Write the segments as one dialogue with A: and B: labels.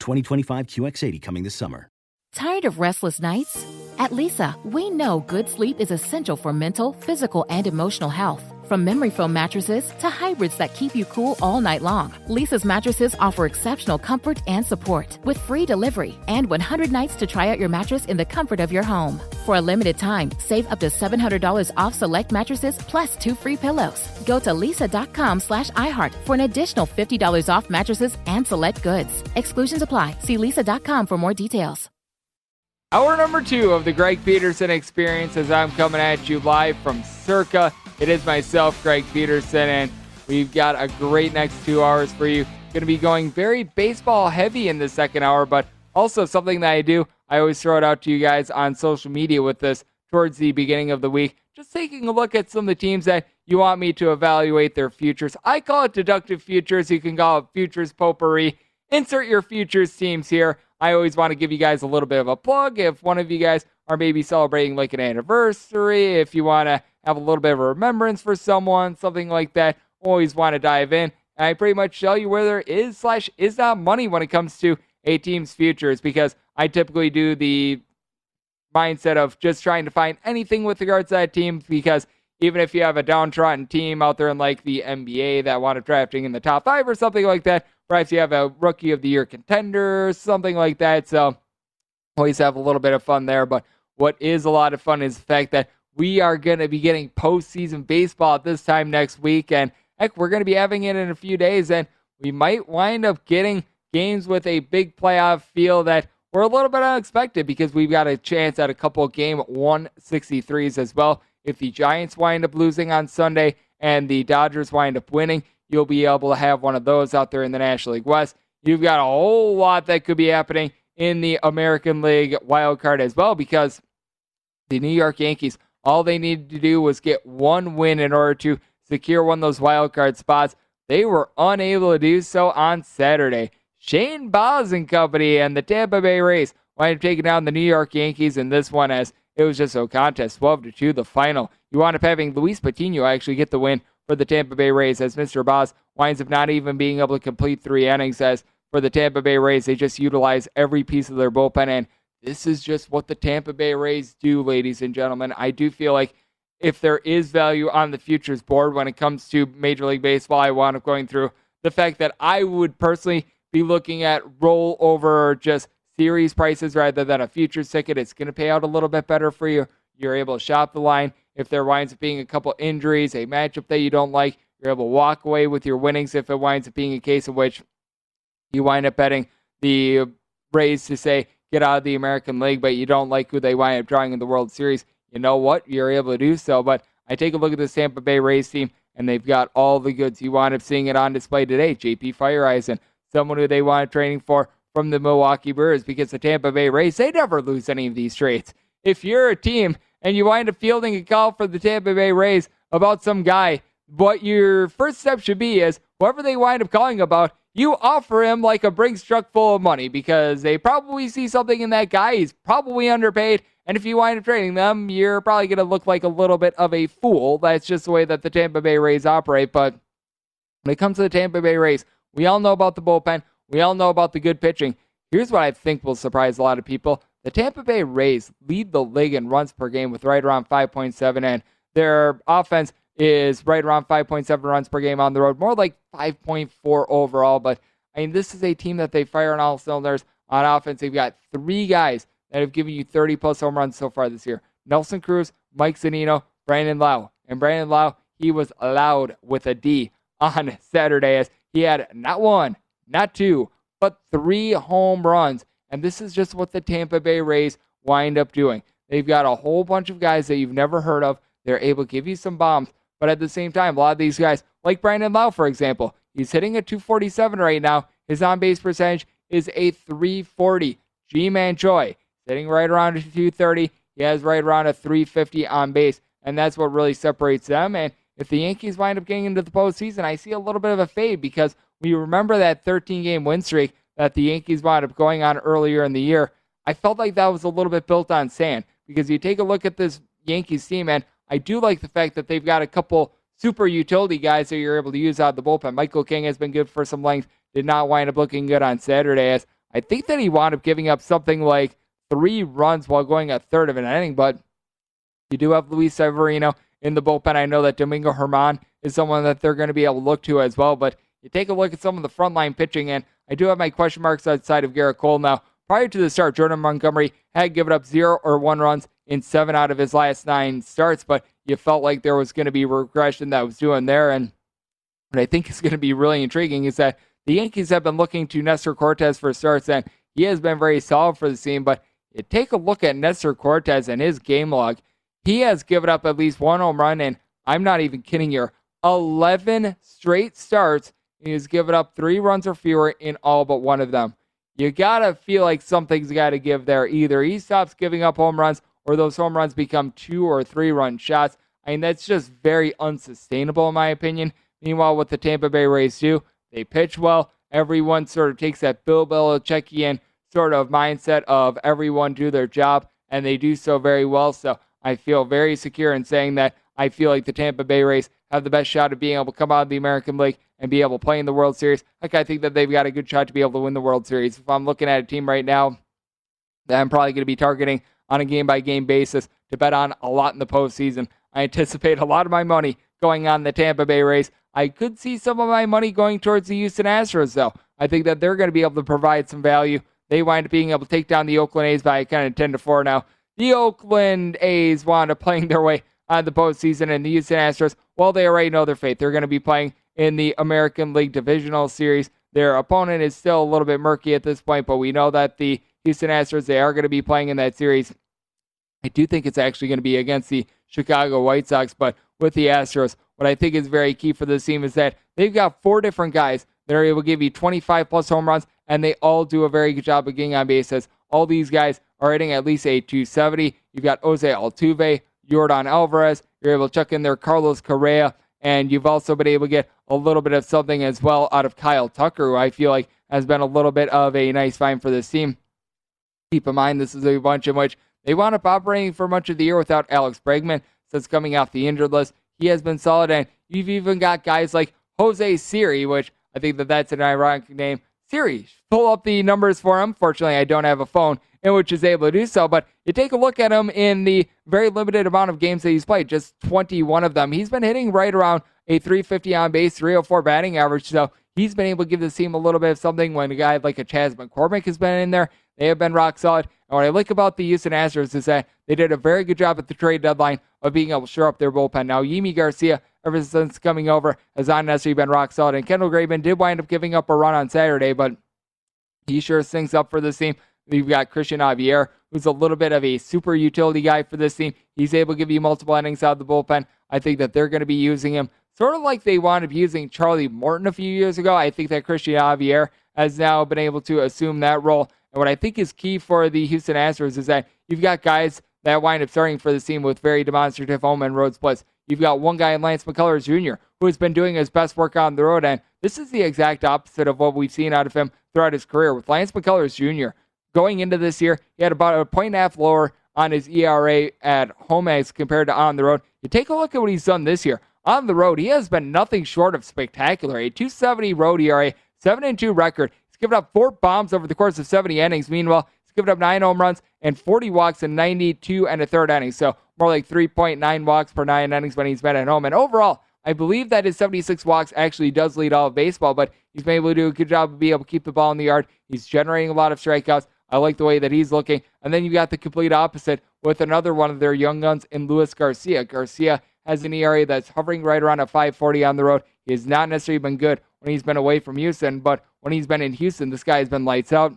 A: 2025 QX80 coming this summer.
B: Tired of restless nights? At Leesa, we know good sleep is essential for mental, physical, and emotional health. From memory foam mattresses to hybrids that keep you cool all night long, Leesa's mattresses offer exceptional comfort and support with free delivery and 100 nights to try out your mattress in the comfort of your home. For a limited time, save up to $700 off select mattresses plus two free pillows. Go to leesa.com slash iHeart for an additional $50 off mattresses and select goods. Exclusions apply. See leesa.com for more details.
C: Hour number two of the Greg Peterson experience as I'm coming at you live from Circa it is myself, Greg Peterson, and we've got a great next two hours for you. Going to be going very baseball heavy in the second hour, but also something that I do. I always throw it out to you guys on social media with this towards the beginning of the week. Just taking a look at some of the teams that you want me to evaluate their futures. I call it deductive futures. You can call it futures potpourri. Insert your futures teams here. I always want to give you guys a little bit of a plug. If one of you guys are maybe celebrating like an anniversary, if you want to have a little bit of a remembrance for someone, something like that, always want to dive in. I pretty much tell you where there is slash is not money when it comes to a team's futures because I typically do the mindset of just trying to find anything with regards to that team because even if you have a downtrodden team out there in like the NBA that want to drafting in the top five or something like that, perhaps you have a rookie of the year contender, something like that. So always have a little bit of fun there. But what is a lot of fun is the fact that we are going to be getting postseason baseball at this time next week. And heck, we're going to be having it in a few days. And we might wind up getting games with a big playoff feel that were a little bit unexpected because we've got a chance at a couple game 163s as well. If the Giants wind up losing on Sunday and the Dodgers wind up winning, you'll be able to have one of those out there in the National League West. You've got a whole lot that could be happening in the American League wild card as well because the New York Yankees all they needed to do was get one win in order to secure one of those wild card spots. They were unable to do so on Saturday. Shane Baz and company and the Tampa Bay Rays wind up taking down the New York Yankees in this one as it was just a contest, 12 to 2, the final. You wind up having Luis Patino actually get the win for the Tampa Bay Rays as Mr. Baz winds up not even being able to complete three innings as for the Tampa Bay Rays, they just utilize every piece of their bullpen and this is just what the Tampa Bay Rays do, ladies and gentlemen. I do feel like if there is value on the futures board when it comes to Major League Baseball, I wound up going through the fact that I would personally be looking at rollover just series prices rather than a futures ticket. It's going to pay out a little bit better for you. You're able to shop the line. If there winds up being a couple injuries, a matchup that you don't like, you're able to walk away with your winnings if it winds up being a case in which you wind up betting the Rays to say, get out of the American League, but you don't like who they wind up drawing in the World Series, you know what? You're able to do so. But I take a look at the Tampa Bay Rays team, and they've got all the goods. You wind up seeing it on display today. JP Feyereisen, someone who they wanted training for from the Milwaukee Brewers, because the Tampa Bay Rays, they never lose any of these trades. If you're a team and you wind up fielding a call for the Tampa Bay Rays about some guy, what your first step should be is whoever they wind up calling about, you offer him like a Brinks truck full of money because they probably see something in that guy. He's probably underpaid. And if you wind up trading them, you're probably going to look like a little bit of a fool. That's just the way that the Tampa Bay Rays operate. But when it comes to the Tampa Bay Rays, we all know about the bullpen. We all know about the good pitching. Here's what I think will surprise a lot of people. The Tampa Bay Rays lead the league in runs per game with right around 5.7, and their offense is right around 5.7 runs per game on the road, more like 5.4 overall. But I mean, this is a team that they fire on all cylinders on offense. They've got three guys that have given you 30 plus home runs so far this year Nelson Cruz, Mike Zunino, Brandon Lowe. And Brandon Lowe, he was allowed with a D on Saturday as he had not one, not two, but three home runs. And this is just what the Tampa Bay Rays wind up doing. They've got a whole bunch of guys that you've never heard of. They're able to give you some bombs, but at the same time, a lot of these guys, like Brandon Lowe, for example, he's hitting a 247 right now. His on base percentage is a 340. Ji-Man Choi sitting right around a 230. He has right around a 350 on base, and that's what really separates them. And if the Yankees wind up getting into the postseason, I see a little bit of a fade because we remember that 13 game win streak that the Yankees wound up going on earlier in the year. I felt like that was a little bit built on sand because you take a look at this Yankees team, and I do like the fact that they've got a couple super utility guys that you're able to use out of the bullpen. Michael King has been good for some length, did not wind up looking good on Saturday. As I think that he wound up giving up something like three runs while going a third of an inning, but you do have Luis Severino in the bullpen. I know that Domingo Germán is someone that they're going to be able to look to as well, but you take a look at some of the frontline pitching, and I do have my question marks outside of Gerrit Cole now. Prior to the start, Jordan Montgomery had given up zero or one runs in seven out of his last nine starts, but you felt like there was going to be regression that was doing there. And what I think is going to be really intriguing is that the Yankees have been looking to Nestor Cortes for starts, and he has been very solid for the team. But you take a look at Nestor Cortes and his game log. He has given up at least one home run, and I'm not even kidding here. 11 straight starts. He has given up three runs or fewer in all but one of them. You got to feel like something's got to give there. Either he stops giving up home runs or those home runs become two or three run shots. I mean, that's just very unsustainable, in my opinion. Meanwhile, what the Tampa Bay Rays do, they pitch well. Everyone sort of takes that Bill Belichickian sort of mindset of everyone do their job, and they do so very well. So I feel very secure in saying that I feel like the Tampa Bay Rays have the best shot of being able to come out of the American League and be able to play in the World Series. Like I think that they've got a good shot to be able to win the World Series. If I'm looking at a team right now that I'm probably going to be targeting on a game by game basis to bet on a lot in the postseason, I anticipate a lot of my money going on the Tampa Bay Rays. I could see some of my money going towards the Houston Astros, though. I think that they're going to be able to provide some value. They wind up being able to take down the Oakland A's by kind of 10 to 4 now. The Oakland A's wound up playing their way on the postseason, and the Houston Astros, well, they already know their fate. They're going to be playing in the American League Divisional Series. Their opponent is still a little bit murky at this point, but we know that the Houston Astros, they are going to be playing in that series. I do think it's actually going to be against the Chicago White Sox, but with the Astros, what I think is very key for this team is that they've got four different guys that are able to give you 25 plus home runs, and they all do a very good job of getting on bases. All these guys are hitting at least a 270. You've got Jose Altuve, Yordan Alvarez. You're able to chuck in there Carlos Correa, and you've also been able to get a little bit of something as well out of Kyle Tucker, who I feel like has been a little bit of a nice find for this team. Keep in mind, this is a bunch in which they wound up operating for much of the year without Alex Bregman since coming off the injured list. He has been solid, and you've even got guys like Jose Siri, which I think that that's an ironic name. Siri, pull up the numbers for him. Fortunately, I don't have a phone in which is able to do so. But you take a look at him in the very limited amount of games that he's played, just 21 of them. He's been hitting right around a 350 on base, 304 batting average. So he's been able to give this team a little bit of something when a guy like a Chas McCormick has been in there. They have been rock solid. And what I like about the Houston Astros is that they did a very good job at the trade deadline of being able to shore up their bullpen. Now, Yimi Garcia, ever since coming over, has not necessarily been rock solid. And Kendall Graveman did wind up giving up a run on Saturday, but he sure sings up for this team. We've got Cristian Javier, who's a little bit of a super utility guy for this team. He's able to give you multiple innings out of the bullpen. I think that they're going to be using him sort of like they wound up using Charlie Morton a few years ago. I think that Cristian Javier has now been able to assume that role. And what I think is key for the Houston Astros is that you've got guys that wind up starting for the team with very demonstrative home and road splits. You've got one guy in Lance McCullers Jr. who has been doing his best work on the road. And this is the exact opposite of what we've seen out of him throughout his career. With Lance McCullers Jr. going into this year, he had about a point and a half lower on his ERA at home as compared to on the road. You take a look at what he's done this year. On the road, he has been nothing short of spectacular. A 270 road ERA, 7 and 2 record. He's given up four bombs over the course of 70 innings. Meanwhile, he's given up nine home runs and 40 walks in 92 and a third innings. So more like 3.9 walks per nine innings when he's been at home. And overall, I believe that his 76 walks actually does lead all of baseball, but he's been able to do a good job of being able to keep the ball in the yard. He's generating a lot of strikeouts. I like the way that he's looking. And then you got the complete opposite with another one of their young guns in Luis Garcia. Garcia has an ERA that's hovering right around a 540 on the road. He has not necessarily been good when he's been away from Houston, but when he's been in Houston, this guy has been lights out.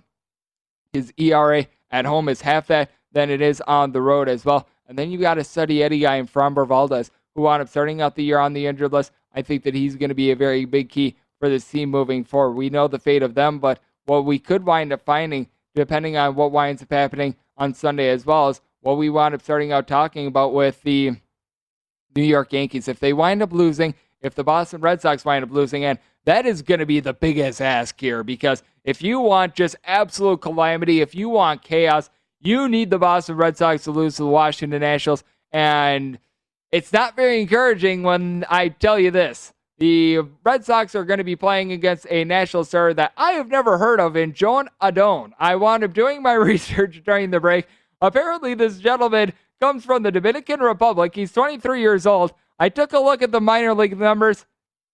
C: His ERA at home is half that than it is on the road as well. And then you got a steady Eddie guy in Framber Valdez who wound up starting out the year on the injured list. I think that he's going to be a very big key for this team moving forward. We know the fate of them, but what we could wind up finding, depending on what winds up happening on Sunday as well, as what we wound up starting out talking about with the New York Yankees. If they wind up losing, if the Boston Red Sox wind up losing, and that is going to be the biggest ask here because if you want just absolute calamity, if you want chaos, you need the Boston Red Sox to lose to the Washington Nationals. And it's not very encouraging when I tell you this. The Red Sox are going to be playing against a national star that I have never heard of in John Adon. I wound up doing my research during the break. Apparently, this gentleman comes from the Dominican Republic. He's 23 years old. I took a look at the minor league numbers.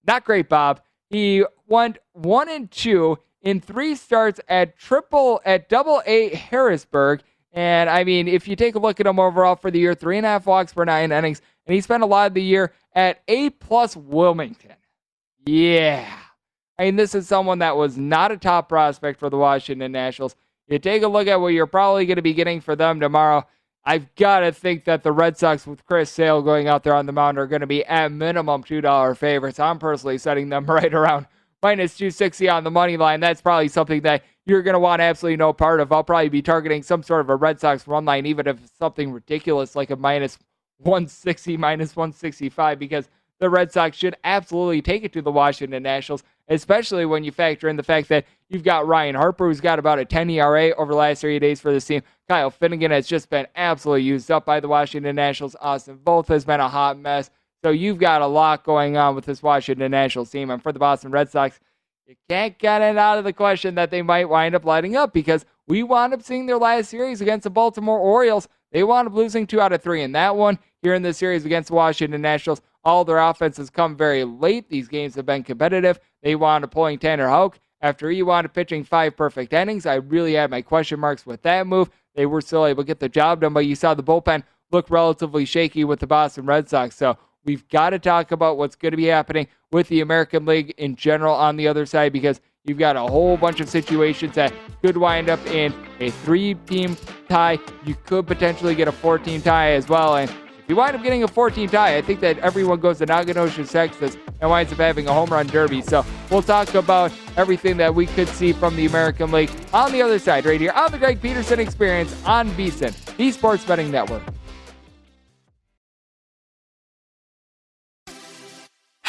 C: Not great, Bob. He went one and two in three starts at triple at double A Harrisburg. And I mean, if you take a look at him overall for the year, three and a half walks per nine innings, and he spent a lot of the year at A plus Wilmington. Yeah. I mean, this is someone that was not a top prospect for the Washington Nationals. You take a look at what you're probably going to be getting for them tomorrow. I've got to think that the Red Sox with Chris Sale going out there on the mound are going to be at minimum $2 favorites. I'm personally setting them right around minus 260 on the money line. That's probably something that you're going to want absolutely no part of. I'll probably be targeting some sort of a Red Sox run line, even if it's something ridiculous like a minus 160, minus 165, because the Red Sox should absolutely take it to the Washington Nationals, especially when you factor in the fact that you've got Ryan Harper, who's got about a 10 ERA over the last 30 days for this team. Kyle Finnegan has just been absolutely used up by the Washington Nationals. Austin Voth has been a hot mess. So you've got a lot going on with this Washington Nationals team. And for the Boston Red Sox, you can't get it out of the question that they might wind up lighting up because we wound up seeing their last series against the Baltimore Orioles. They wound up losing two out of three in that one. Here in the series against the Washington Nationals, all their offenses come very late. These games have been competitive. They wound up pulling Tanner Houck after he wound up pitching five perfect innings. I really had my question marks with that move. They were still able to get the job done, but you saw the bullpen look relatively shaky with the Boston Red Sox. So we've got to talk about what's going to be happening with the American League in general on the other side because you've got a whole bunch of situations that could wind up in a three team tie. You could potentially get a four team tie as well. And if you wind up getting a 14 tie, I think that everyone goes to Nacogdoches, Texas, and winds up having a home run derby. So we'll talk about everything that we could see from the American League on the other side, right here on the Greg Peterson Experience on VSiN, the Sports Betting Network.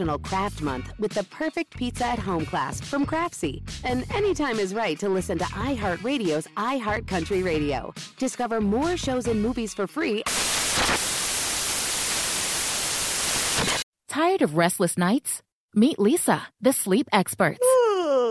D: National Craft Month with the perfect pizza at home class from Craftsy. And anytime is right to listen to iHeartRadio's iHeart Country Radio. Discover more shows and movies for free.
B: Tired of restless nights? Meet Leesa, the sleep experts.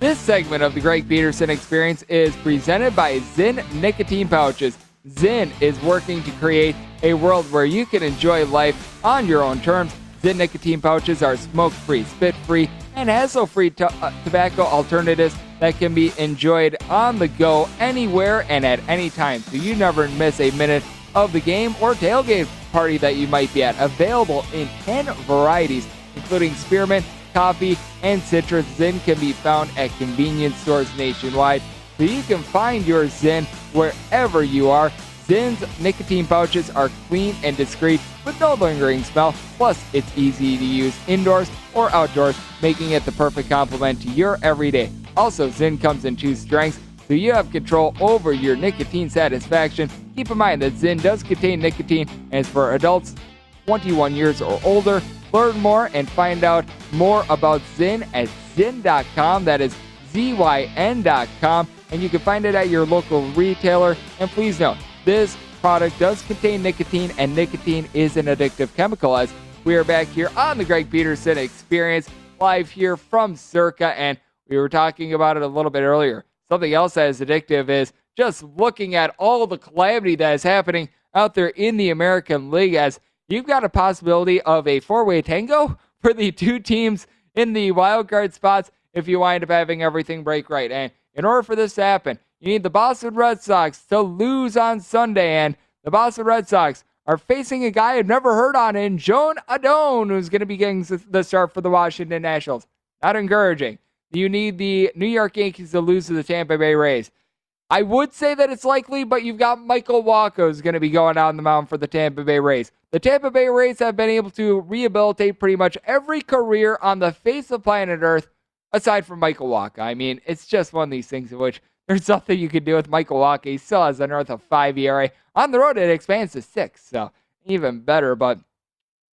C: This segment of the Greg Peterson Experience is presented by Zyn Nicotine Pouches. Zyn is working to create a world where you can enjoy life on your own terms. Zyn Nicotine Pouches are smoke-free, spit-free, and hassle-free to- uh, tobacco alternatives that can be enjoyed on the go anywhere and at any time, so you never miss a minute of the game or tailgate party that you might be at. Available in 10 varieties, including spearmint, coffee, and citrus. Zyn can be found at convenience stores nationwide, so you can find your Zyn wherever you are. Zyn's nicotine pouches are clean and discreet with no lingering smell. Plus, it's easy to use indoors or outdoors, making it the perfect complement to your everyday. Also, Zyn comes in two strengths, so you have control over your nicotine satisfaction. Keep in mind that Zyn does contain nicotine and is for adults 21 years or older. Learn more and find out more about Zyn at Zyn.com. That is ZYN.com. And you can find it at your local retailer. And please note, this product does contain nicotine, and nicotine is an addictive chemical. As we are back here on the Greg Peterson Experience, live here from Circa, and we were talking about it a little bit earlier. Something else that is addictive is just looking at all the calamity that is happening out there in the American League as you've got a possibility of a four-way tango for the two teams in the wild card spots if you wind up having everything break right. And in order for this to happen, you need the Boston Red Sox to lose on Sunday. And the Boston Red Sox are facing a guy I've never heard on in Joan Adon, who's going to be getting the start for the Washington Nationals. Not encouraging. You need the New York Yankees to lose to the Tampa Bay Rays. I would say that it's likely, but you've got Michael Wacha who's going to be going out on the mound for the Tampa Bay Rays. The Tampa Bay Rays have been able to rehabilitate pretty much every career on the face of planet Earth aside from Michael Wacha. I mean, it's just one of these things in which there's nothing you can do with Michael Wacha. He still has a north of five ERA. On the road, it expands to six, so even better. But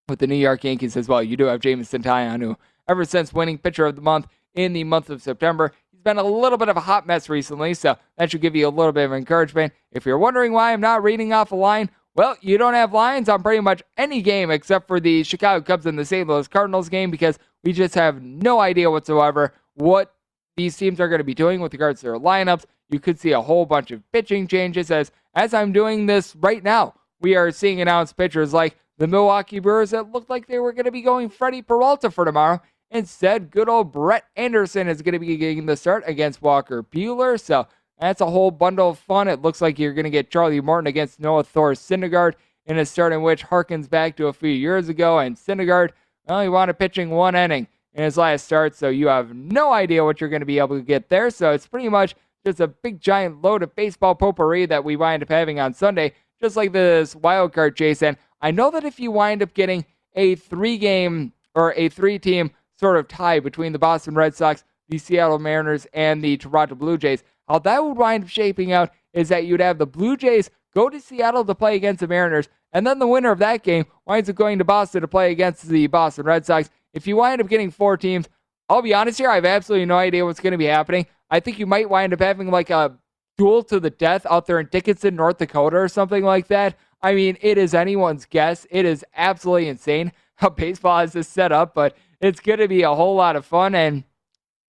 C: with the New York Yankees as well, you do have Jameson Taillon, who ever since winning Pitcher of the Month in the month of September, he's been a little bit of a hot mess recently, so that should give you a little bit of encouragement. If you're wondering why I'm not reading off a line, well, you don't have lines on pretty much any game except for the Chicago Cubs and the St. Louis Cardinals game because we just have no idea whatsoever what these teams are going to be doing with regards to their lineups. You could see a whole bunch of pitching changes as as I'm doing this right now. We are seeing announced pitchers like the Milwaukee Brewers that looked like they were going to be going Freddie Peralta for tomorrow. Instead, good old Brett Anderson is going to be getting the start against Walker Buehler. So that's a whole bundle of fun. It looks like you're going to get Charlie Morton against Noah Thor Syndergaard in a start in which harkens back to a few years ago. And Syndergaard, well, wanted pitching one inning in his last start, so you have no idea what you're going to be able to get there. So it's pretty much just a big giant load of baseball potpourri that we wind up having on Sunday, just like this wild card chase. And I know that if you wind up getting a three game or a three team sort of tie between the Boston Red Sox, the Seattle Mariners, and the Toronto Blue Jays, how that would wind up shaping out is that you'd have the Blue Jays go to Seattle to play against the Mariners, and then the winner of that game winds up going to Boston to play against the Boston Red Sox. If you wind up getting four teams, I'll be honest here, I have absolutely no idea what's going to be happening. I think you might wind up having like a duel to the death out there in Dickinson, North Dakota, or something like that. I mean, it is anyone's guess. It is absolutely insane how baseball has this set up, but it's going to be a whole lot of fun. And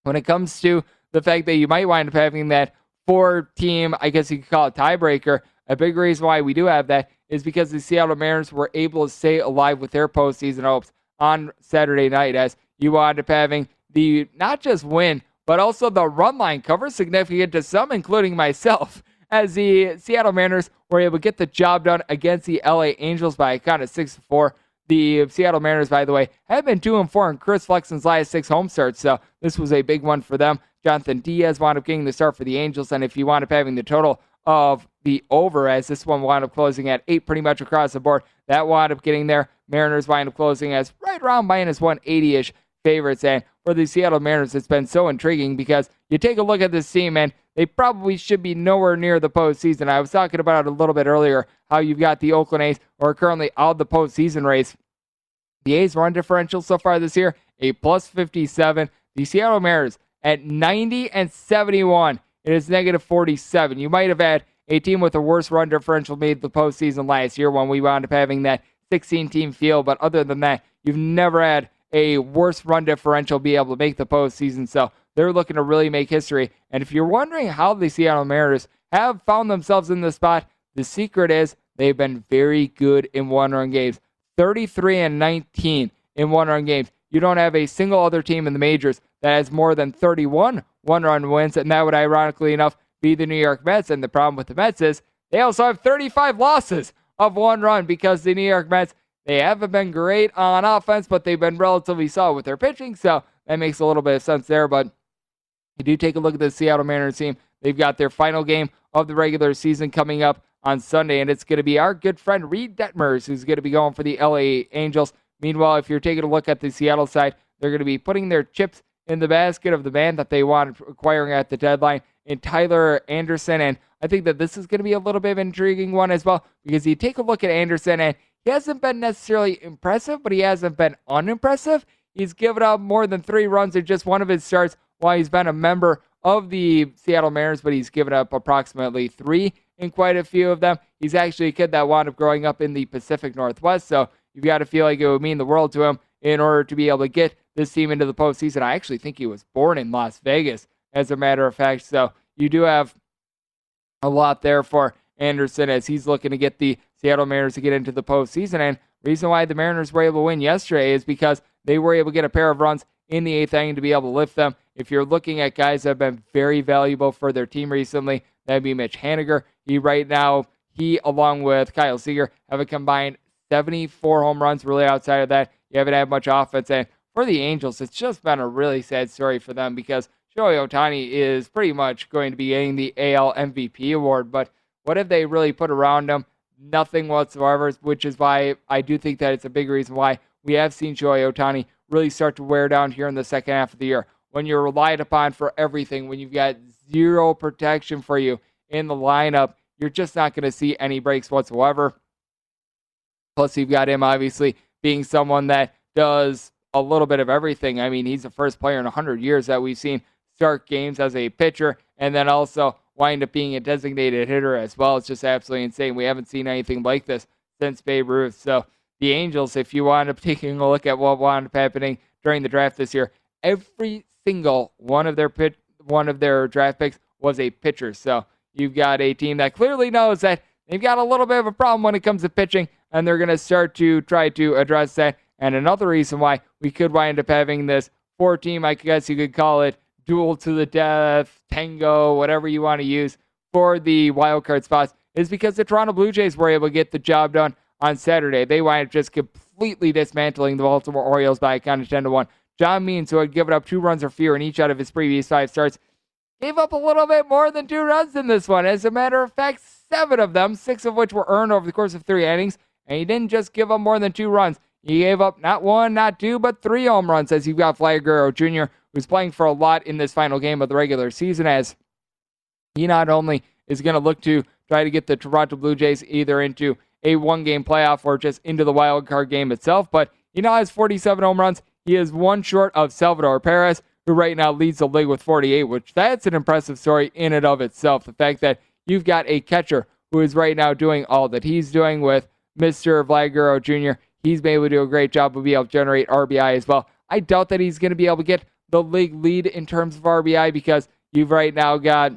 C: when it comes to the fact that you might wind up having that four team, I guess you could call it tiebreaker, a big reason why we do have that is because the Seattle Mariners were able to stay alive with their postseason hopes on Saturday night as you wound up having the not just win, but also the run line cover significant to some, including myself, as the Seattle Mariners were able to get the job done against the LA Angels by a count of 6 to 4. The Seattle Mariners, by the way, have been 2 and 4 in Chris Flexen's last six home starts, so this was a big one for them. Jhonathan Diaz wound up getting the start for the Angels, and if you wound up having the total of the over, as this one wound up closing at eight pretty much across the board, that wound up getting there. Mariners wind up closing as right around minus 180 ish favorites. And for the Seattle Mariners, it's been so intriguing because you take a look at this team and they probably should be nowhere near the postseason. I was talking about it a little bit earlier how you've got the Oakland A's are currently out of the postseason race. The A's run differential so far this year, a plus 57. The Seattle Mariners at 90 and 71. It is negative 47. You might have had a team with a worse run differential made the postseason last year when we wound up having that 16 team field. But other than that, you've never had a worse run differential be able to make the postseason. So they're looking to really make history. And if you're wondering how the Seattle Mariners have found themselves in this spot, the secret is they've been very good in one run games 33 and 19 in one run games. You don't have a single other team in the majors that has more than 31 one run wins, and that would ironically enough be the New York Mets. And the problem with the Mets is they also have 35 losses of one run because the New York Mets they haven't been great on offense, but they've been relatively solid with their pitching. So that makes a little bit of sense there. But you do take a look at the Seattle Mariners team. They've got their final game of the regular season coming up on Sunday, and it's going to be our good friend Reid Detmers who's going to be going for the LA Angels. Meanwhile, if you're taking a look at the Seattle side, they're going to be putting their chips in the basket of the man that they want acquiring at the deadline in Tyler Anderson. And I think that this is going to be a little bit of an intriguing one as well because you take a look at Anderson and he hasn't been necessarily impressive, but he hasn't been unimpressive. He's given up more than three runs in just one of his starts while he's been a member of the Seattle Mariners, but he's given up approximately three in quite a few of them. He's actually a kid that wound up growing up in the Pacific Northwest, so you've got to feel like it would mean the world to him in order to be able to get this team into the postseason. I actually think he was born in Las Vegas, as a matter of fact. So you do have a lot there for Anderson as he's looking to get the Seattle Mariners to get into the postseason. And reason why the Mariners were able to win yesterday is because they were able to get a pair of runs in the eighth inning to be able to lift them. If you're looking at guys that have been very valuable for their team recently, that'd be Mitch Haniger. He right now, he along with Kyle Seager have a combined 74 home runs. Really outside of that, you haven't had much offense. And for the Angels, it's just been a really sad story for them because Shohei Ohtani is pretty much going to be getting the AL MVP award. But what have they really put around him? Nothing whatsoever, which is why I do think that it's a big reason why we have seen Shohei Ohtani really start to wear down here in the second half of the year. When you're relied upon for everything, when you've got zero protection for you in the lineup, you're just not going to see any breaks whatsoever. Plus, you've got him obviously being someone that does a little bit of everything. I mean, he's the first player in 100 years that we've seen start games as a pitcher and then also wind up being a designated hitter as well. It's just absolutely insane. We haven't seen anything like this since Babe Ruth. So the Angels, if you wind up taking a look at what wound up happening during the draft this year, every single one of their pit, one of their draft picks was a pitcher. So you've got a team that clearly knows that they've got a little bit of a problem when it comes to pitching, and they're going to start to try to address that. And another reason why we could wind up having this four team, I guess you could call it duel to the death, tango, whatever you want to use for the wild card spots, is because the Toronto Blue Jays were able to get the job done on Saturday. They wind up just completely dismantling the Baltimore Orioles by a count of 10 to 1. John Means, who had given up two runs or fewer in each out of his previous five starts, gave up a little bit more than two runs in this one. As a matter of fact, seven of them, six of which were earned over the course of three innings. And he didn't just give up more than two runs. He gave up not one, not two, but three home runs as you've got Vlad Guerrero Jr., who's playing for a lot in this final game of the regular season, as he not only is going to look to try to get the Toronto Blue Jays either into a one game playoff or just into the wild card game itself, but he now has 47 home runs. He is one short of Salvador Perez, who right now leads the league with 48, which that's an impressive story in and of itself. The fact that you've got a catcher who is right now doing all that he's doing with Mr. Vlad Guerrero Jr. He's been able to do a great job of being able to generate RBI as well. I doubt that he's going to be able to get the league lead in terms of RBI because you've right now got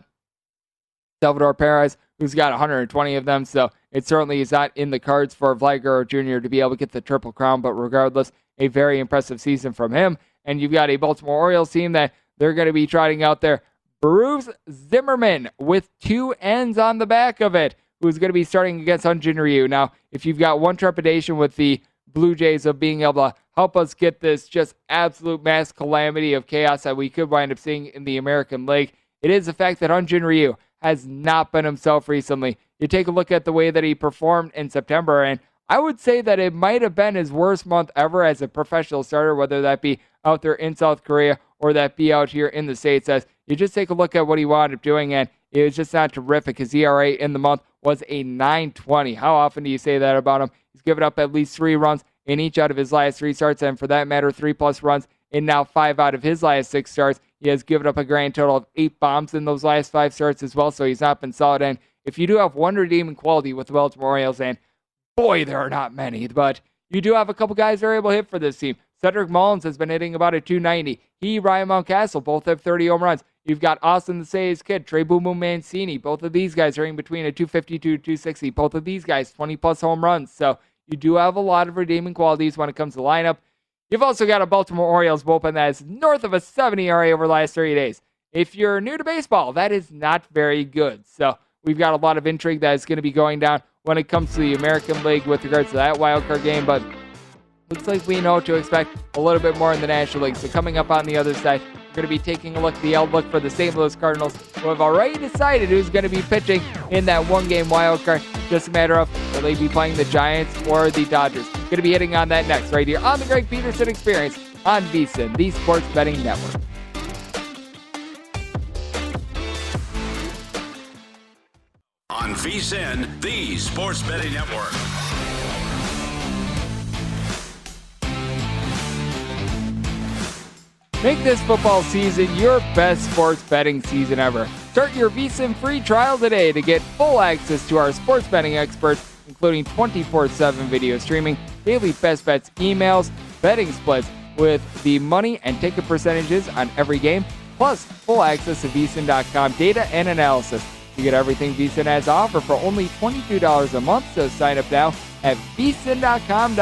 C: Salvador Perez, who's got 120 of them. So it certainly is not in the cards for Vlad Guerrero Jr. to be able to get the triple crown. But regardless, a very impressive season from him. And you've got a Baltimore Orioles team that they're going to be trotting out there. Bruce Zimmermann with two ends on the back of it, who's going to be starting against Hyun-Jin Ryu. Now, if you've got one trepidation with the Blue Jays of being able to help us get this just absolute mass calamity of chaos that we could wind up seeing in the American League, it is the fact that Hyun-Jin Ryu has not been himself recently. You take a look at the way that he performed in September, and I would say that it might have been his worst month ever as a professional starter, whether that be out there in South Korea or that be out here in the States. As you just take a look at what he wound up doing, and it was just not terrific. His ERA in the month was a 920. How often do you say that about him? He's given up at least three runs in each out of his last three starts, and for that matter, three plus runs in now five out of his last six starts. He has given up a grand total of eight bombs in those last five starts as well, so he's not been solid. And if you do have one redeeming quality with the Baltimore Orioles, and boy, there are not many, but you do have a couple guys that are able to hit for this team. Cedric Mullins has been hitting about a 290. He, Ryan Mountcastle, both have 30 home runs. You've got Austin the Say's kid, Trey Boom Boom Mancini. Both of these guys are in between a 252 260. Both of these guys, 20 plus home runs. So you do have a lot of redeeming qualities when it comes to lineup. You've also got a Baltimore Orioles bullpen that is north of a 70 ERA over the last 30 days. If you're new to baseball, that is not very good. So we've got a lot of intrigue that is going to be going down when it comes to the American League with regards to that wild card game. But looks like we know what to expect a little bit more in the National League. So coming up on the other side, we're going to be taking a look at the outlook for the St. Louis Cardinals, who have already decided who's going to be pitching in that one-game wild card. Just a matter of will they be playing the Giants or the Dodgers. Going to be hitting on that next right here on the Greg Peterson Experience on VSIN, the Sports Betting Network.
E: On VSIN, the Sports Betting Network.
C: Make this football season your best sports betting season ever. Start your VSIN free trial today to get full access to our sports betting experts, including 24 7 video streaming, daily best bets emails, betting splits with the money and ticket percentages on every game, plus full access to VSIN.com data and analysis. You get everything VSIN has to offer for only $22 a month, so sign up now at VSIN.com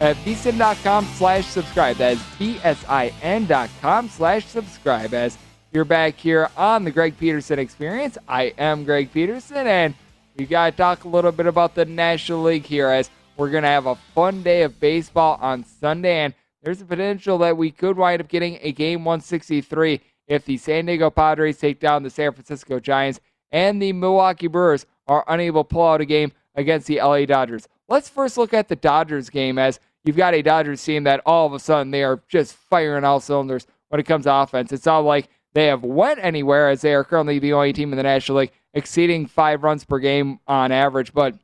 C: at vsin.com slash subscribe. That is V-S-I-N dot com slash subscribe. As you're back here on the Greg Peterson Experience, I am Greg Peterson, and we got to talk a little bit about the National League here as we're going to have a fun day of baseball on Sunday, and there's a potential that we could wind up getting a game 163 if the San Diego Padres take down the San Francisco Giants and the Milwaukee Brewers are unable to pull out a game against the LA Dodgers. Let's first look at the Dodgers game as you've got a Dodgers team that all of a sudden they are just firing all cylinders when it comes to offense. It's not like they have went anywhere as they are currently the only team in the National League exceeding five runs per game on average. But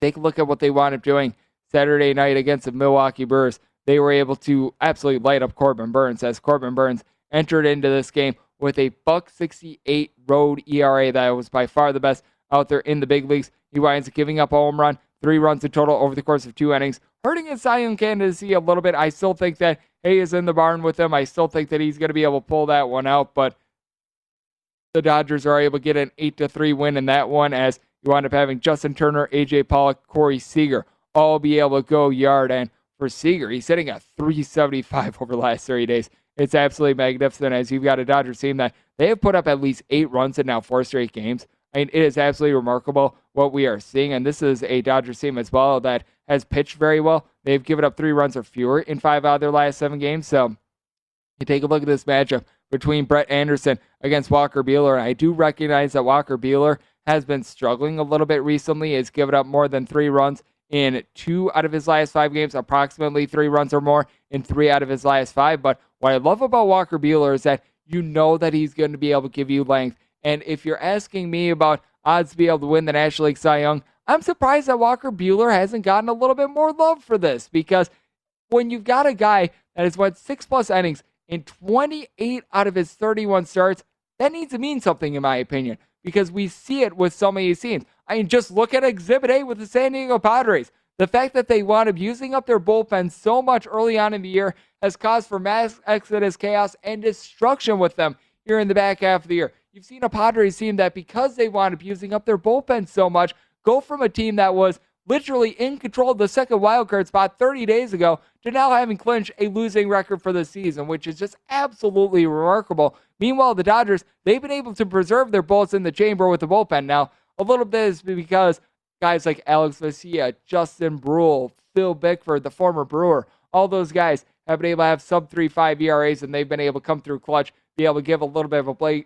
C: take a look at what they wound up doing Saturday night against the Milwaukee Brewers. They were able to absolutely light up Corbin Burnes as Corbin Burnes entered into this game with a buck 68 road ERA that was by far the best out there in the big leagues. He winds up giving up a home run, three runs in total over the course of two innings, hurting his Cy Young candidacy a little bit. I still think that Hay is in the barn with him. I still think that he's going to be able to pull that one out, but the Dodgers are able to get an 8 to 3 win in that one as you wind up having Justin Turner, AJ Pollock, Corey Seager all be able to go yard. And for Seager, he's sitting at 375 over the last 30 days. It's absolutely magnificent as you've got a Dodgers team that they have put up at least eight runs in now four straight games. I mean, it is absolutely remarkable what we are seeing. And this is a Dodgers team as well that has pitched very well. They've given up three runs or fewer in five out of their last seven games. So you take a look at this matchup between Brett Anderson against Walker Buehler. And I do recognize that Walker Buehler has been struggling a little bit recently. He's given up more than three runs in two out of his last five games, approximately three runs or more in three out of his last five. But what I love about Walker Buehler is that you know that he's going to be able to give you length. And if you're asking me about odds to be able to win the National League Cy Young, I'm surprised that Walker Buehler hasn't gotten a little bit more love for this because when you've got a guy that has went six plus innings in 28 out of his 31 starts, that needs to mean something, in my opinion, because we see it with so many teams. I mean, just look at Exhibit A with the San Diego Padres. The fact that they wound up using up their bullpen so much early on in the year has caused for mass exodus, chaos, and destruction with them here in the back half of the year. You've seen a Padres team that because they wound up using up their bullpen so much, go from a team that was literally in control of the second wildcard spot 30 days ago to now having clinched a losing record for the season, which is just absolutely remarkable. Meanwhile, the Dodgers, they've been able to preserve their bullets in the chamber with the bullpen. Now, a little bit is because guys like Alex Vesia, Justin Bruihl, Phil Bickford, the former Brewer, all those guys have been able to have sub 3.5 ERAs and they've been able to come through clutch, be able to give a little bit of a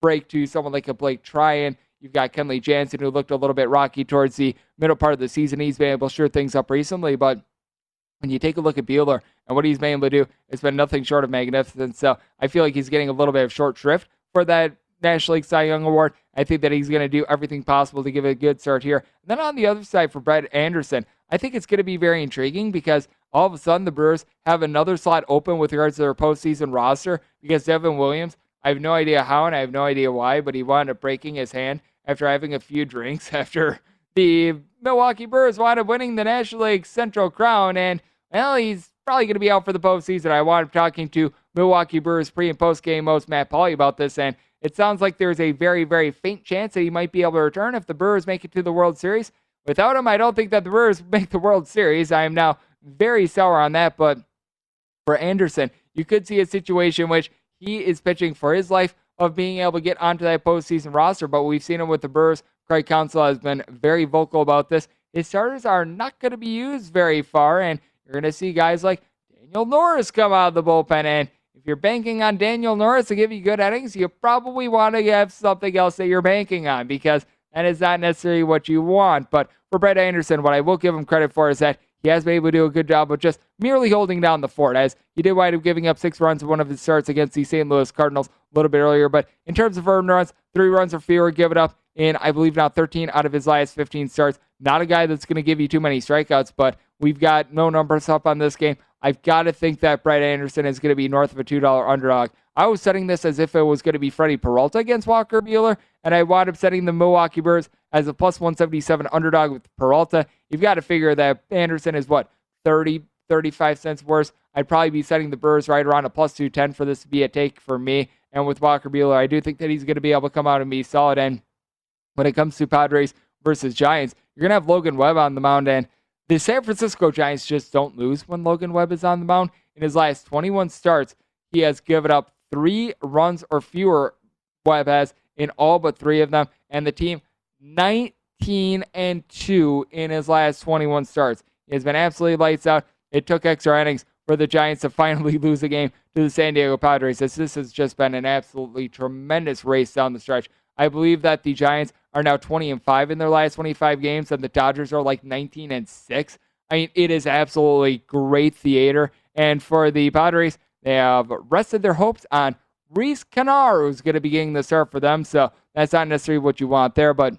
C: break to someone like a Blake Treinen. You've got Kenley Jansen, who looked a little bit rocky towards the middle part of the season. He's been able to sure things up recently, but when you take a look at Buehler and what he's been able to do, it's been nothing short of magnificent. So I feel like he's getting a little bit of short shrift for that National League Cy Young Award. I think that he's going to do everything possible to give it a good start here. And then on the other side for Brett Anderson, I think it's going to be very intriguing because all of a sudden the Brewers have another slot open with regards to their postseason roster because Devin Williams, I have no idea how and I have no idea why, but he wound up breaking his hand after having a few drinks after the Milwaukee Brewers wound up winning the National League Central Crown. And, well, he's probably going to be out for the postseason. I wound up talking to Milwaukee Brewers pre and post game host Matt Pauley about this, and it sounds like there's a very, very faint chance that he might be able to return if the Brewers make it to the World Series. Without him, I don't think that the Brewers make the World Series. I am now very sour on that, but for Anderson, you could see a situation which he is pitching for his life of being able to get onto that postseason roster. But we've seen him with the Brewers. Craig Counsell has been very vocal about this. His starters are not going to be used very far, and you're going to see guys like Daniel Norris come out of the bullpen. And if you're banking on Daniel Norris to give you good innings, you probably want to have something else that you're banking on because that is not necessarily what you want. But for Brett Anderson, what I will give him credit for is that he has been able to do a good job of just merely holding down the fort, as he did wind up giving up six runs in one of his starts against the St. Louis Cardinals a little bit earlier. But in terms of earned runs, three runs or fewer given up in, I believe, now 13 out of his last 15 starts. Not a guy that's going to give you too many strikeouts, but we've got no numbers up on this game. I've got to think that Brett Anderson is going to be north of a $2 underdog. I was setting this as if it was going to be Freddy Peralta against Walker Buehler, and I wound up setting the Milwaukee Brewers as a plus 177 underdog with Peralta. You've got to figure that Anderson is what, 30, 35 cents worse. I'd probably be setting the Brewers right around a plus 210 for this to be a take for me. And with Walker Buehler, I do think that he's going to be able to come out and be solid. And when it comes to Padres versus Giants, you're going to have Logan Webb on the mound. And the San Francisco Giants just don't lose when Logan Webb is on the mound. In his last 21 starts, he has given up three runs or fewer. Webb has in all but three of them, and the team 19 and two in his last 21 starts. He has been absolutely lights out. It took extra innings for the Giants to finally lose a game to the San Diego Padres, this has just been an absolutely tremendous race down the stretch. I believe that the Giants are now 20 and 5 in their last 25 games, and the Dodgers are like 19 and 6. I mean, it is absolutely great theater. And for the Padres, they have rested their hopes on Reiss Knehr, who's going to be getting the start for them. So that's not necessarily what you want there, but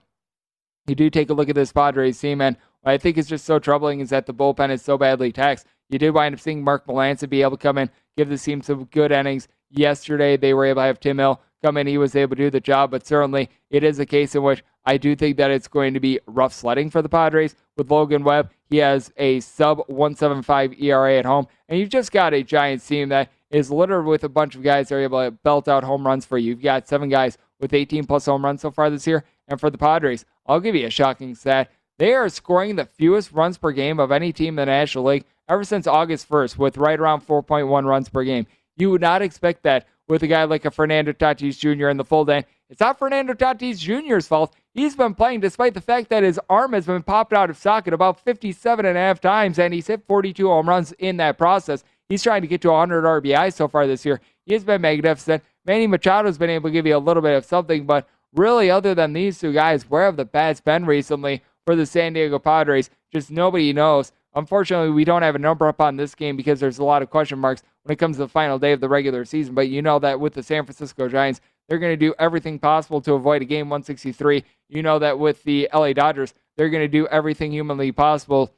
C: you do take a look at this Padres team, and what I think is just so troubling is that the bullpen is so badly taxed. You did wind up seeing Mark Melancon be able to come in, give the team some good innings. Yesterday, they were able to have Tim Hill come in. He was able to do the job, but certainly it is a case in which I do think that it's going to be rough sledding for the Padres with Logan Webb. He has a sub 175 ERA at home, and you've just got a Giants team that is littered with a bunch of guys that are able to belt out home runs for you. You've got seven guys with 18 plus home runs so far this year. And for the Padres, I'll give you a shocking stat. They are scoring the fewest runs per game of any team in the National League ever since August 1st, with right around 4.1 runs per game. You would not expect that with a guy like a Fernando Tatis Jr. in the full day. It's not Fernando Tatis Jr.'s fault. He's been playing despite the fact that his arm has been popped out of socket about 57 and a half times, and he's hit 42 home runs in that process. He's trying to get to 100 RBI so far this year. He has been magnificent. Manny Machado's been able to give you a little bit of something, but really, other than these two guys, where have the bats been recently for the San Diego Padres? Just nobody knows. Unfortunately, we don't have a number up on this game because there's a lot of question marks when it comes to the final day of the regular season. But you know that with the San Francisco Giants, they're going to do everything possible to avoid a game 163. You know that with the LA Dodgers, they're going to do everything humanly possible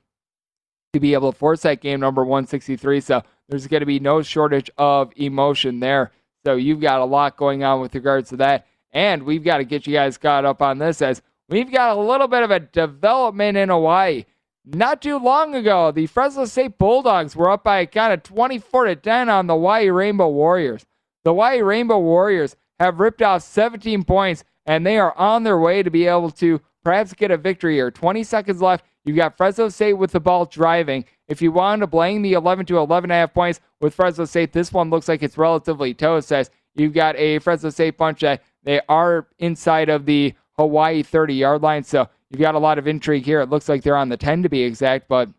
C: to be able to force that game number 163. So there's going to be no shortage of emotion there. So you've got a lot going on with regards to that. And we've got to get you guys caught up on this as we've got a little bit of a development in Hawaii. Not too long ago, the Fresno State Bulldogs were up by a count of 24 to 10 on the Hawaii Rainbow Warriors. The Hawaii Rainbow Warriors have ripped off 17 points, and they are on their way to be able to perhaps get a victory here. 20 seconds left. You've got Fresno State with the ball driving. If you wanted to blame the 11 to 11 and a half points with Fresno State, this one looks like it's relatively toast as you've got a Fresno State bunch that they are inside of the Hawaii 30 yard line. So You've got a lot of intrigue here. It looks like they're on the 10 to be exact, but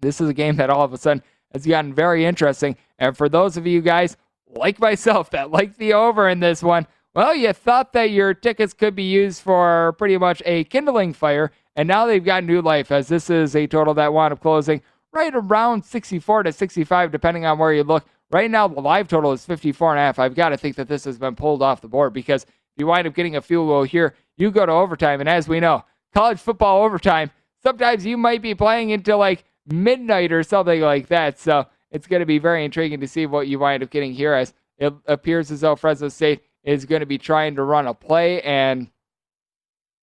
C: this is a game that all of a sudden has gotten very interesting. And for those of you guys like myself that like the over in this one, well, you thought that your tickets could be used for pretty much a kindling fire, and now they've got new life as this is a total that wound up closing right around 64 to 65, depending on where you look. Right now, the live total is 54 and a half. I've got to think that this has been pulled off the board because if you wind up getting a field goal here, you go to overtime, and as we know, college football overtime, sometimes you might be playing until like midnight or something like that. So it's going to be very intriguing to see what you wind up getting here as it appears as though Fresno State is going to be trying to run a play, and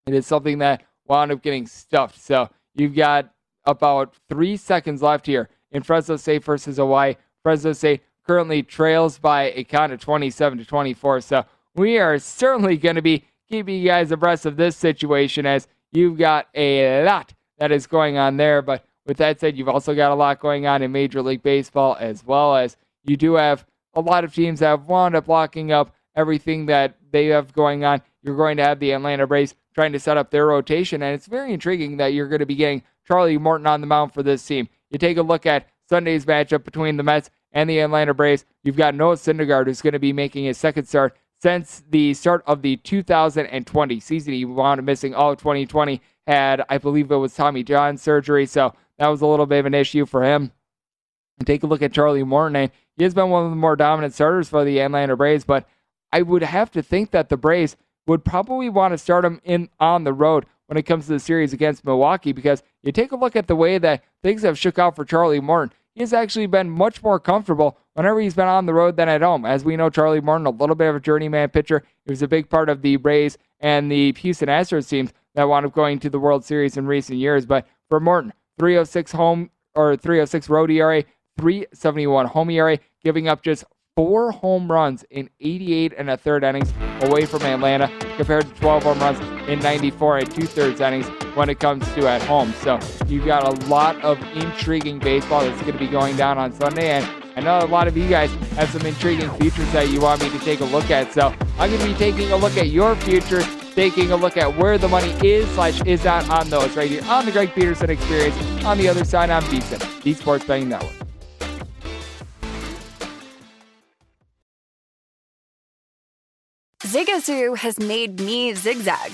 C: it is something that wound up getting stuffed. So you've got about three seconds left here in Fresno State versus Hawaii. Fresno State currently trails by a count of 27 to 24. So we are certainly going to be keeping you guys abreast of this situation as You've got a lot that is going on there. But with that said, you've also got a lot going on in Major League Baseball as well as you do have a lot of teams that have wound up locking up everything that they have going on. You're going to have the Atlanta Braves trying to set up their rotation, and it's very intriguing that you're going to be getting Charlie Morton on the mound for this team. You take a look at Sunday's matchup between the Mets and the Atlanta Braves. You've got Noah Syndergaard, who's going to be making his second start since the start of the 2020 season. He wound up missing all of 2020, had, I believe it was Tommy John surgery, so that was a little bit of an issue for him. And take a look at Charlie Morton. He has been one of the more dominant starters for the Atlanta Braves, but I would have to think that the Braves would probably want to start him in on the road when it comes to the series against Milwaukee because you take a look at the way that things have shook out for Charlie Morton he's actually been much more comfortable whenever he's been on the road than at home. As we know, Charlie Morton, a little bit of a journeyman pitcher. He was a big part of the Rays and the Houston Astros teams that wound up going to the World Series in recent years. But for Morton, 306 home or 306 road ERA, 371 home ERA, giving up just four home runs in 88 and a third innings away from Atlanta compared to 12 home runs in 94 and two thirds innings when it comes to at home. So you've got a lot of intriguing baseball that's going to be going down on Sunday. And I know a lot of you guys have some intriguing futures that you want me to take a look at. So I'm going to be taking a look at your future, taking a look at where the money is slash is not on those right here on the Greg Peterson Experience. On the other side, I'm VSIN, the Sports Betting Network.
F: Zigazoo has made me zigzag.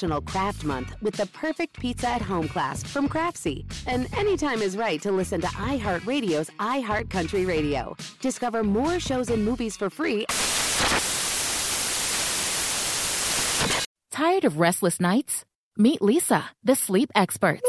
D: National Craft Month with the perfect pizza at home class from Craftsy. And anytime is right to listen to iHeartRadio's iHeart Country Radio. Discover more shows and movies for free.
B: Tired of restless nights? Meet Leesa, the sleep experts.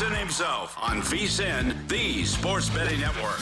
E: Peterson himself on VSIN, the Sports Betting Network.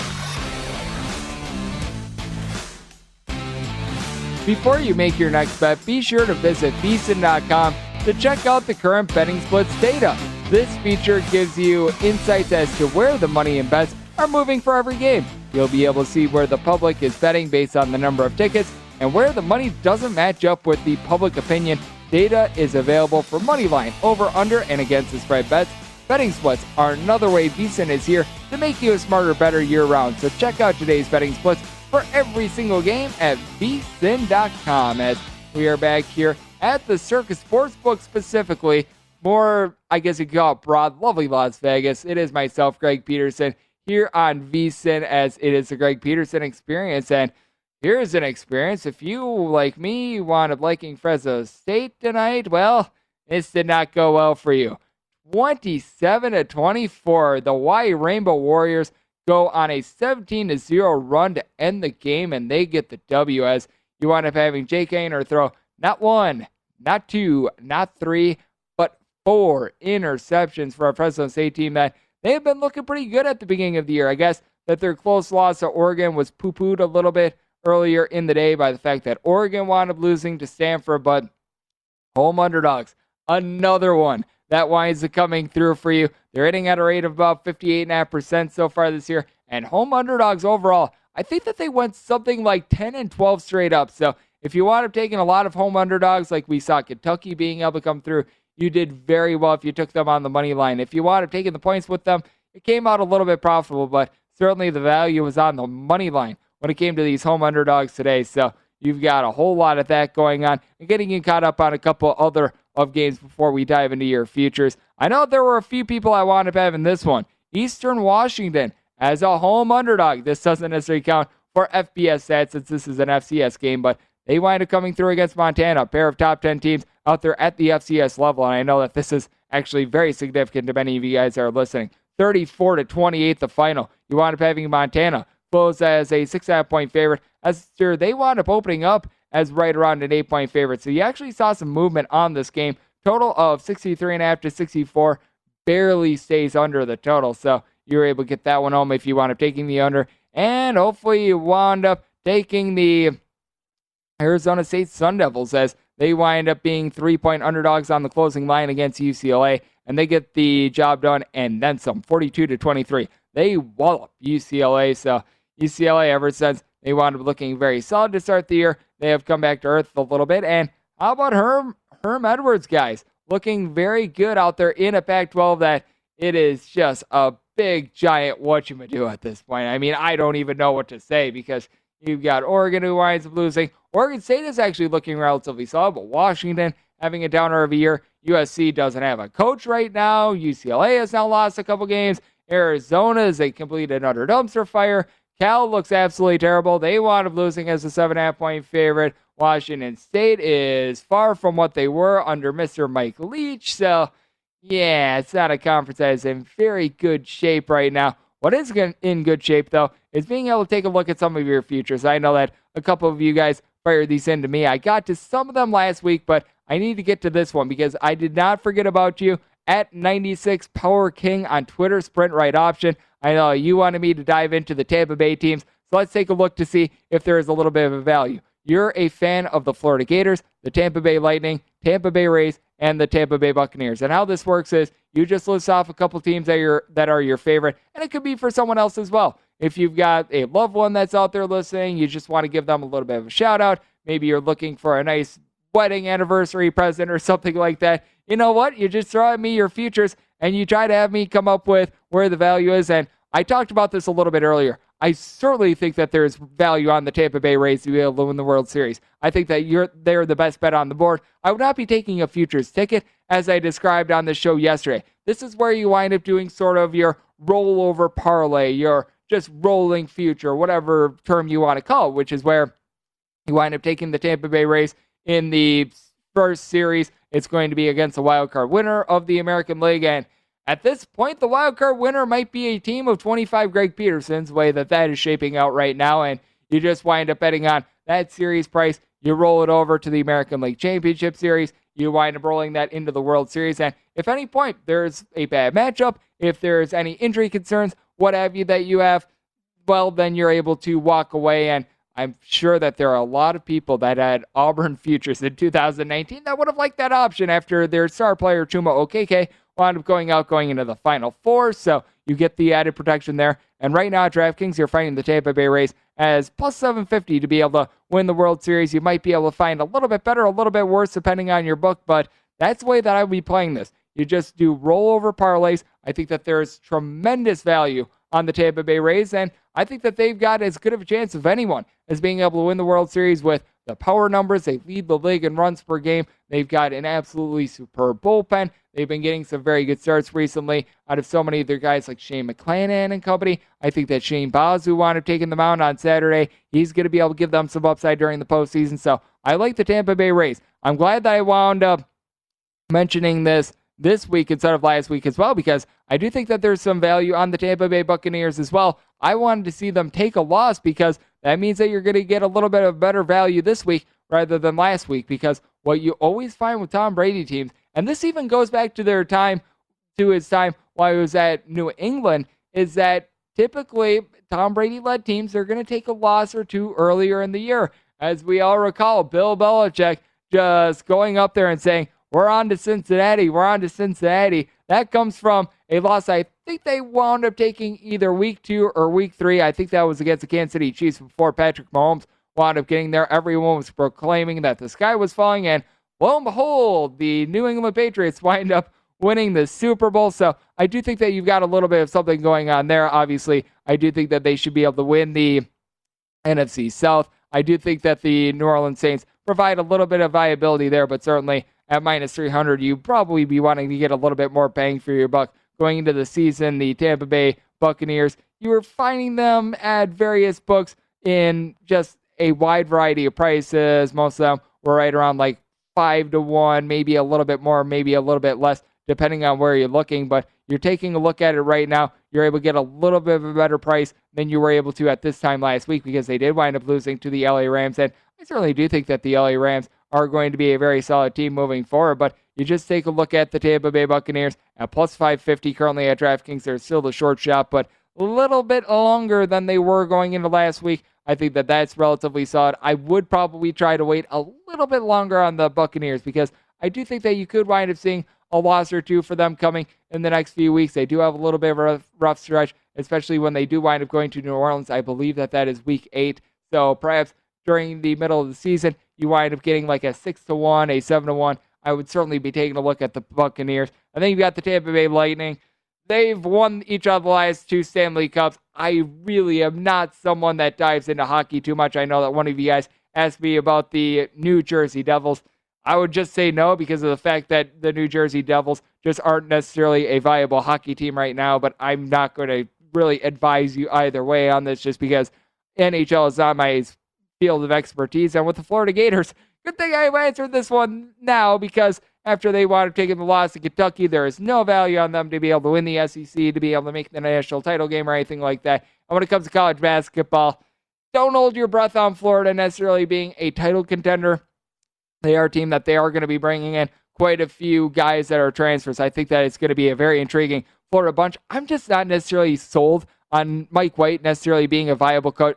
C: Before you make your next bet, be sure to visit VSIN.com to check out the current betting splits data. This feature gives you insights as to where the money and bets are moving for every game. You'll be able to see where the public is betting based on the number of tickets and where the money doesn't match up with the public opinion. Data is available for money line, over, under, and against the spread bets. Betting splits are another way VSIN is here to make you a smarter, better year round. So check out today's betting splits for every single game at vsin.com as we are back here at the Circa Sportsbook specifically. More, I guess you could call it broad, lovely Las Vegas. It is myself, Greg Peterson, here on VSIN as it is the Greg Peterson experience. And here's an experience. If you, like me, wanted liking Fresno State tonight, well, this did not go well for you. 27 to 24, the Hawaii Rainbow Warriors go on a 17 to 0 run to end the game, and they get the W as you wind up having Jake Haener throw not one, not two, not three, but four interceptions for a Fresno State team that they have been looking pretty good at the beginning of the year. I guess that their close loss to Oregon was poo pooed a little bit earlier in the day by the fact that Oregon wound up losing to Stanford, but home underdogs, another one that winds up coming through for you. They're hitting at a rate of about 58.5% so far this year. And home underdogs overall, I think that they went something like 10 and 12 straight up. So if you wound up taking a lot of home underdogs, like we saw Kentucky being able to come through, you did very well if you took them on the money line. If you wound up taking the points with them, it came out a little bit profitable, but certainly the value was on the money line when it came to these home underdogs today. So you've got a whole lot of that going on and getting you caught up on a couple other of games before we dive into your futures. I know there were a few people I wound up having this one. Eastern Washington as a home underdog. This doesn't necessarily count for FBS stats since this is an FCS game, but they wind up coming through against Montana, a pair of top 10 teams out there at the FCS level. And I know that this is actually very significant to many of you guys that are listening. 34 to 28, the final. You wind up having Montana close as a six and a half point favorite. As they wound up opening up as right around an eight point favorite. So you actually saw some movement on this game. Total of 63 and a half to 64 barely stays under the total. So you were able to get that one home if you wound up taking the under. And hopefully you wound up taking the Arizona State Sun Devils as they wind up being three point underdogs on the closing line against UCLA. And they get the job done and then some 42 to 23. They wallop UCLA. So UCLA, ever since they wound up looking very solid to start the year, they have come back to earth a little bit. And how about Herm, Herm Edwards, guys? Looking very good out there in a Pac 12 that it is just a big, giant what you do at this point. I mean, I don't even know what to say because you've got Oregon who winds up losing. Oregon State is actually looking relatively solid, but Washington having a downer of a year. USC doesn't have a coach right now. UCLA has now lost a couple games. Arizona is a complete and utter dumpster fire. Cal looks absolutely terrible. They wound up losing as a seven and a half point favorite. Washington State is far from what they were under Mr. Mike Leach. So, yeah, it's not a conference that is in very good shape right now. What is in good shape, though, is being able to take a look at some of your futures. I know that a couple of you guys fired these into me. I got to some of them last week, but I need to get to this one because I did not forget about you at 96 Power King on Twitter, Sprint Right Option. I know you wanted me to dive into the Tampa Bay teams, so let's take a look to see if there is a little bit of a value. You're a fan of the Florida Gators, the Tampa Bay Lightning, Tampa Bay Rays, and the Tampa Bay Buccaneers. And how this works is you just list off a couple teams that, you that are your favorite, and it could be for someone else as well. If you've got a loved one that's out there listening, you just want to give them a little bit of a shout out. Maybe you're looking for a nice wedding anniversary present or something like that. You know what? You just throw at me your futures and you try to have me come up with where the value is. And I talked about this a little bit earlier. I certainly think that there's value on the Tampa Bay Rays to be able to win the World Series. I think that you're they're the best bet on the board. I would not be taking a futures ticket as I described on the show yesterday. This is where you wind up doing sort of your rollover parlay, your just rolling future, whatever term you want to call it, which is where you wind up taking the Tampa Bay Rays in the first series. It's going to be against the wild card winner of the American League and at this point, the wild card winner might be a team of 25 Greg Peterson's way that that is shaping out right now, and you just wind up betting on that series price. You roll it over to the American League Championship Series. You wind up rolling that into the World Series, and if any point there's a bad matchup, if there's any injury concerns, what have you that you have, well, then you're able to walk away. And I'm sure that there are a lot of people that had Auburn futures in 2019 that would have liked that option after their star player Chuma Okeke wound up going out going into the Final Four. So you get the added protection there. And right now DraftKings, you're finding the Tampa Bay Rays as plus 750 to be able to win the World Series. You might be able to find a little bit better, a little bit worse, depending on your book, but that's the way that I would be playing this. You just do rollover parlays. I think that there's tremendous value on the Tampa Bay Rays, and I think that they've got as good of a chance of anyone as being able to win the World Series with the power numbers. They lead the league in runs per game. They've got an absolutely superb bullpen. They've been getting some very good starts recently out of so many of their guys like Shane McClanahan and company. I think that Shane Baz, wound up taking the mound on Saturday, he's going to be able to give them some upside during the postseason. So I like the Tampa Bay Rays. I'm glad that I wound up mentioning this this week instead of last week as well because I do think that there's some value on the Tampa Bay Buccaneers as well. I wanted to see them take a loss because that means that you're going to get a little bit of better value this week rather than last week because what you always find with Tom Brady teams, and this even goes back to their time, to his time while he was at New England, is that typically Tom Brady led teams are going to take a loss or two earlier in the year. As we all recall, Bill Belichick just going up there and saying, We're on to Cincinnati, we're on to Cincinnati. That comes from a loss I think they wound up taking either week two or week three. I think that was against the Kansas City Chiefs before Patrick Mahomes wound up getting there. Everyone was proclaiming that the sky was falling, and lo and behold, the New England Patriots wind up winning the Super Bowl. So I do think that you've got a little bit of something going on there. Obviously, I do think that they should be able to win the NFC South. I do think that the New Orleans Saints provide a little bit of viability there, but certainly at minus 300, you probably be wanting to get a little bit more bang for your buck going into the season. The Tampa Bay Buccaneers, you were finding them at various books in just a wide variety of prices. Most of them were right around like five to one, maybe a little bit more, maybe a little bit less, depending on where you're looking. But you're taking a look at it right now. You're able to get a little bit of a better price than you were able to at this time last week because they did wind up losing to the LA Rams. And I certainly do think that the LA Rams are going to be a very solid team moving forward. But you just take a look at the Tampa Bay Buccaneers at plus 550 currently at DraftKings. They're still the short shot, but a little bit longer than they were going into last week. I think that that's relatively solid. I would probably try to wait a little bit longer on the Buccaneers because I do think that you could wind up seeing a loss or two for them coming in the next few weeks. They do have a little bit of a rough stretch, especially when they do wind up going to New Orleans. I believe that that is week eight. So perhaps during the middle of the season, you wind up getting like a six to one, a seven to one. I would certainly be taking a look at the Buccaneers. I think you've got the Tampa Bay Lightning. They've won each of the last two Stanley Cups. I really am not someone that dives into hockey too much. I know that one of you guys asked me about the New Jersey Devils. I would just say no because of the fact that the New Jersey Devils just aren't necessarily a viable hockey team right now. But I'm not going to really advise you either way on this just because NHL is not my field of expertise. And with the Florida Gators, good thing I answered this one now because after they wound up taking the loss to Kentucky. There is no value on them to be able to win the SEC, to be able to make the national title game or anything like that. And when it comes to college basketball, don't hold your breath on Florida necessarily being a title contender. They are a team that they are going to be bringing in quite a few guys that are transfers. I think that it's going to be a very intriguing Florida bunch. I'm just not necessarily sold on Mike White necessarily being a viable co-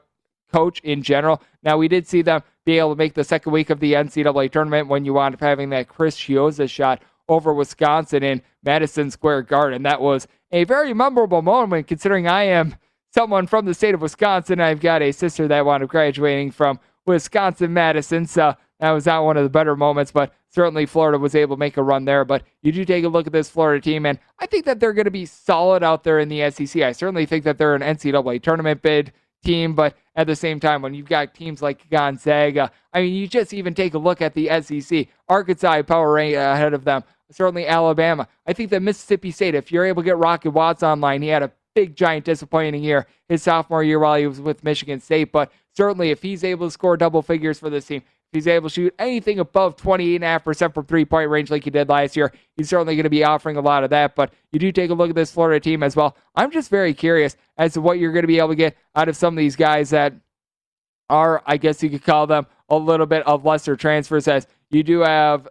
C: coach in general. Now, we did see them be able to make the second week of the NCAA tournament when you wound up having that Chris Chiozza shot over Wisconsin in Madison Square Garden. That was a very memorable moment considering I am someone from the state of Wisconsin. I've got a sister that wound up graduating from Wisconsin Madison, so that was not one of the better moments, but certainly Florida was able to make a run there. But you do take a look at this Florida team, and I think that they're going to be solid out there in the SEC. I certainly think that they're an NCAA tournament bid team, but at the same time, when you've got teams like Gonzaga, I mean, you just even take a look at the SEC. Arkansas power rank uh, ahead of them. Certainly Alabama. I think that Mississippi State, if you're able to get Rocket Watts online, he had a big, giant, disappointing year his sophomore year while he was with Michigan State. But certainly, if he's able to score double figures for this team, he's able to shoot anything above 28.5% from three point range like he did last year, he's certainly going to be offering a lot of that. But you do take a look at this Florida team as well. I'm just very curious as to what you're going to be able to get out of some of these guys that are, I guess you could call them, a little bit of lesser transfers, as you do have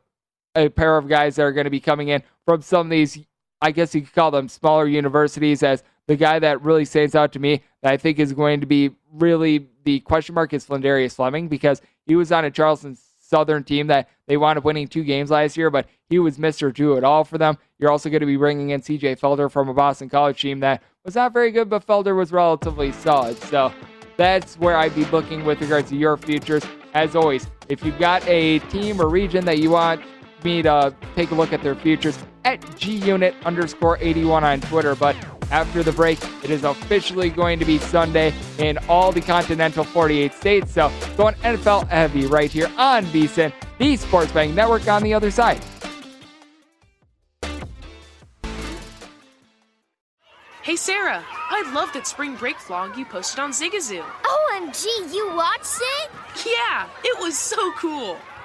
C: a pair of guys that are going to be coming in from some of these, I guess you could call them smaller universities, as the guy that really stands out to me that I think is going to be really the question mark is Phidarian Fleming because he was on a Charleston Southern team that they wound up winning two games last year, but he was Mr. Do It All for them. You're also going to be bringing in CJ Felder from a Boston College team that was not very good, but Felder was relatively solid. So that's where I'd be looking with regards to your futures. As always, if you've got a team or region that you want me to take a look at their futures, at gunit underscore 81 on Twitter. But after the break, it is officially going to be Sunday in all the continental 48 states. So going NFL heavy right here on VSIN, the Sports Betting Network on the other side.
G: Hey Sarah, I love that spring break vlog you posted on Zigazoo.
H: OMG, you watched it?
G: Yeah, it was so cool.